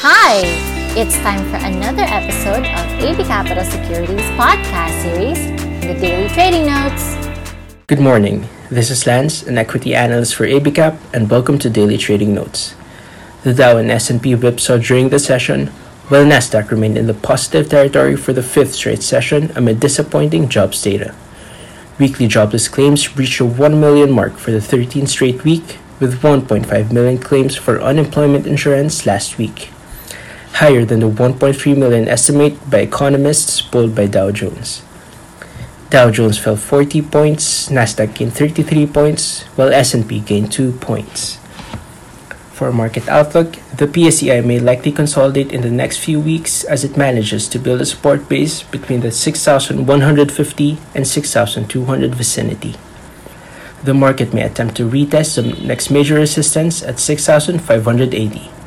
Hi! It's time for another episode of AB Capital Securities podcast series, The Daily Trading Notes. Good morning. This is Lance, an equity analyst for ABCap, and welcome to Daily Trading Notes. The Dow and S&P whipsaw during the session, while Nasdaq remained in the positive territory for the fifth straight session amid disappointing jobs data. Weekly jobless claims reached a 1 million mark for the 13th straight week, with 1.5 million claims for unemployment insurance last week, higher than the 1.3 million estimate by economists polled by Dow Jones. Dow Jones fell 40 points, Nasdaq gained 33 points, while S&P gained 2 points. For market outlook, the PSEI may likely consolidate in the next few weeks as it manages to build a support base between the 6,150 and 6,200 vicinity. The market may attempt to retest the next major resistance at 6,580.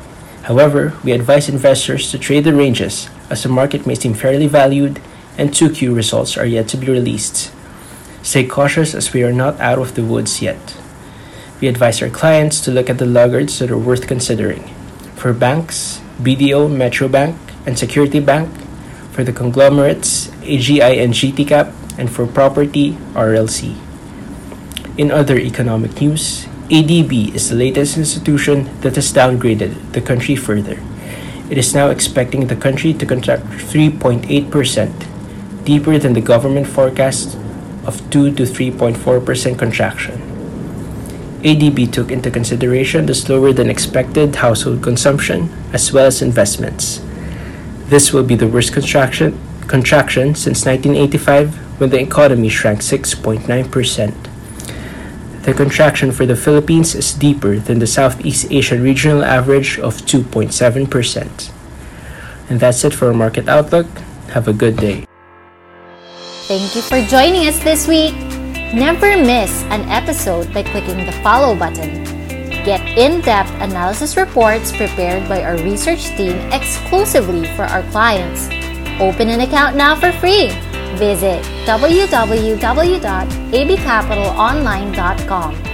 However, we advise investors to trade the ranges as the market may seem fairly valued and 2Q results are yet to be released. Stay cautious as we are not out of the woods yet. We advise our clients to look at the laggards that are worth considering. For banks, BDO, Metrobank, and Security Bank. For the conglomerates, AGI and GTCAP. And for property, RLC. In other economic news, ADB is the latest institution that has downgraded the country further. It is now expecting the country to contract 3.8%, deeper than the government forecast of 2 to 3.4% contraction. ADB took into consideration the slower than expected household consumption as well as investments. This will be the worst contraction, contraction since 1985 when the economy shrank 6.9%. The contraction for the Philippines is deeper than the Southeast Asian regional average of 2.7%. And that's it for our market outlook. Have a good day. Thank you for joining us this week. Never miss an episode by clicking the follow button. Get in depth analysis reports prepared by our research team exclusively for our clients. Open an account now for free. Visit www.abcapitalonline.com.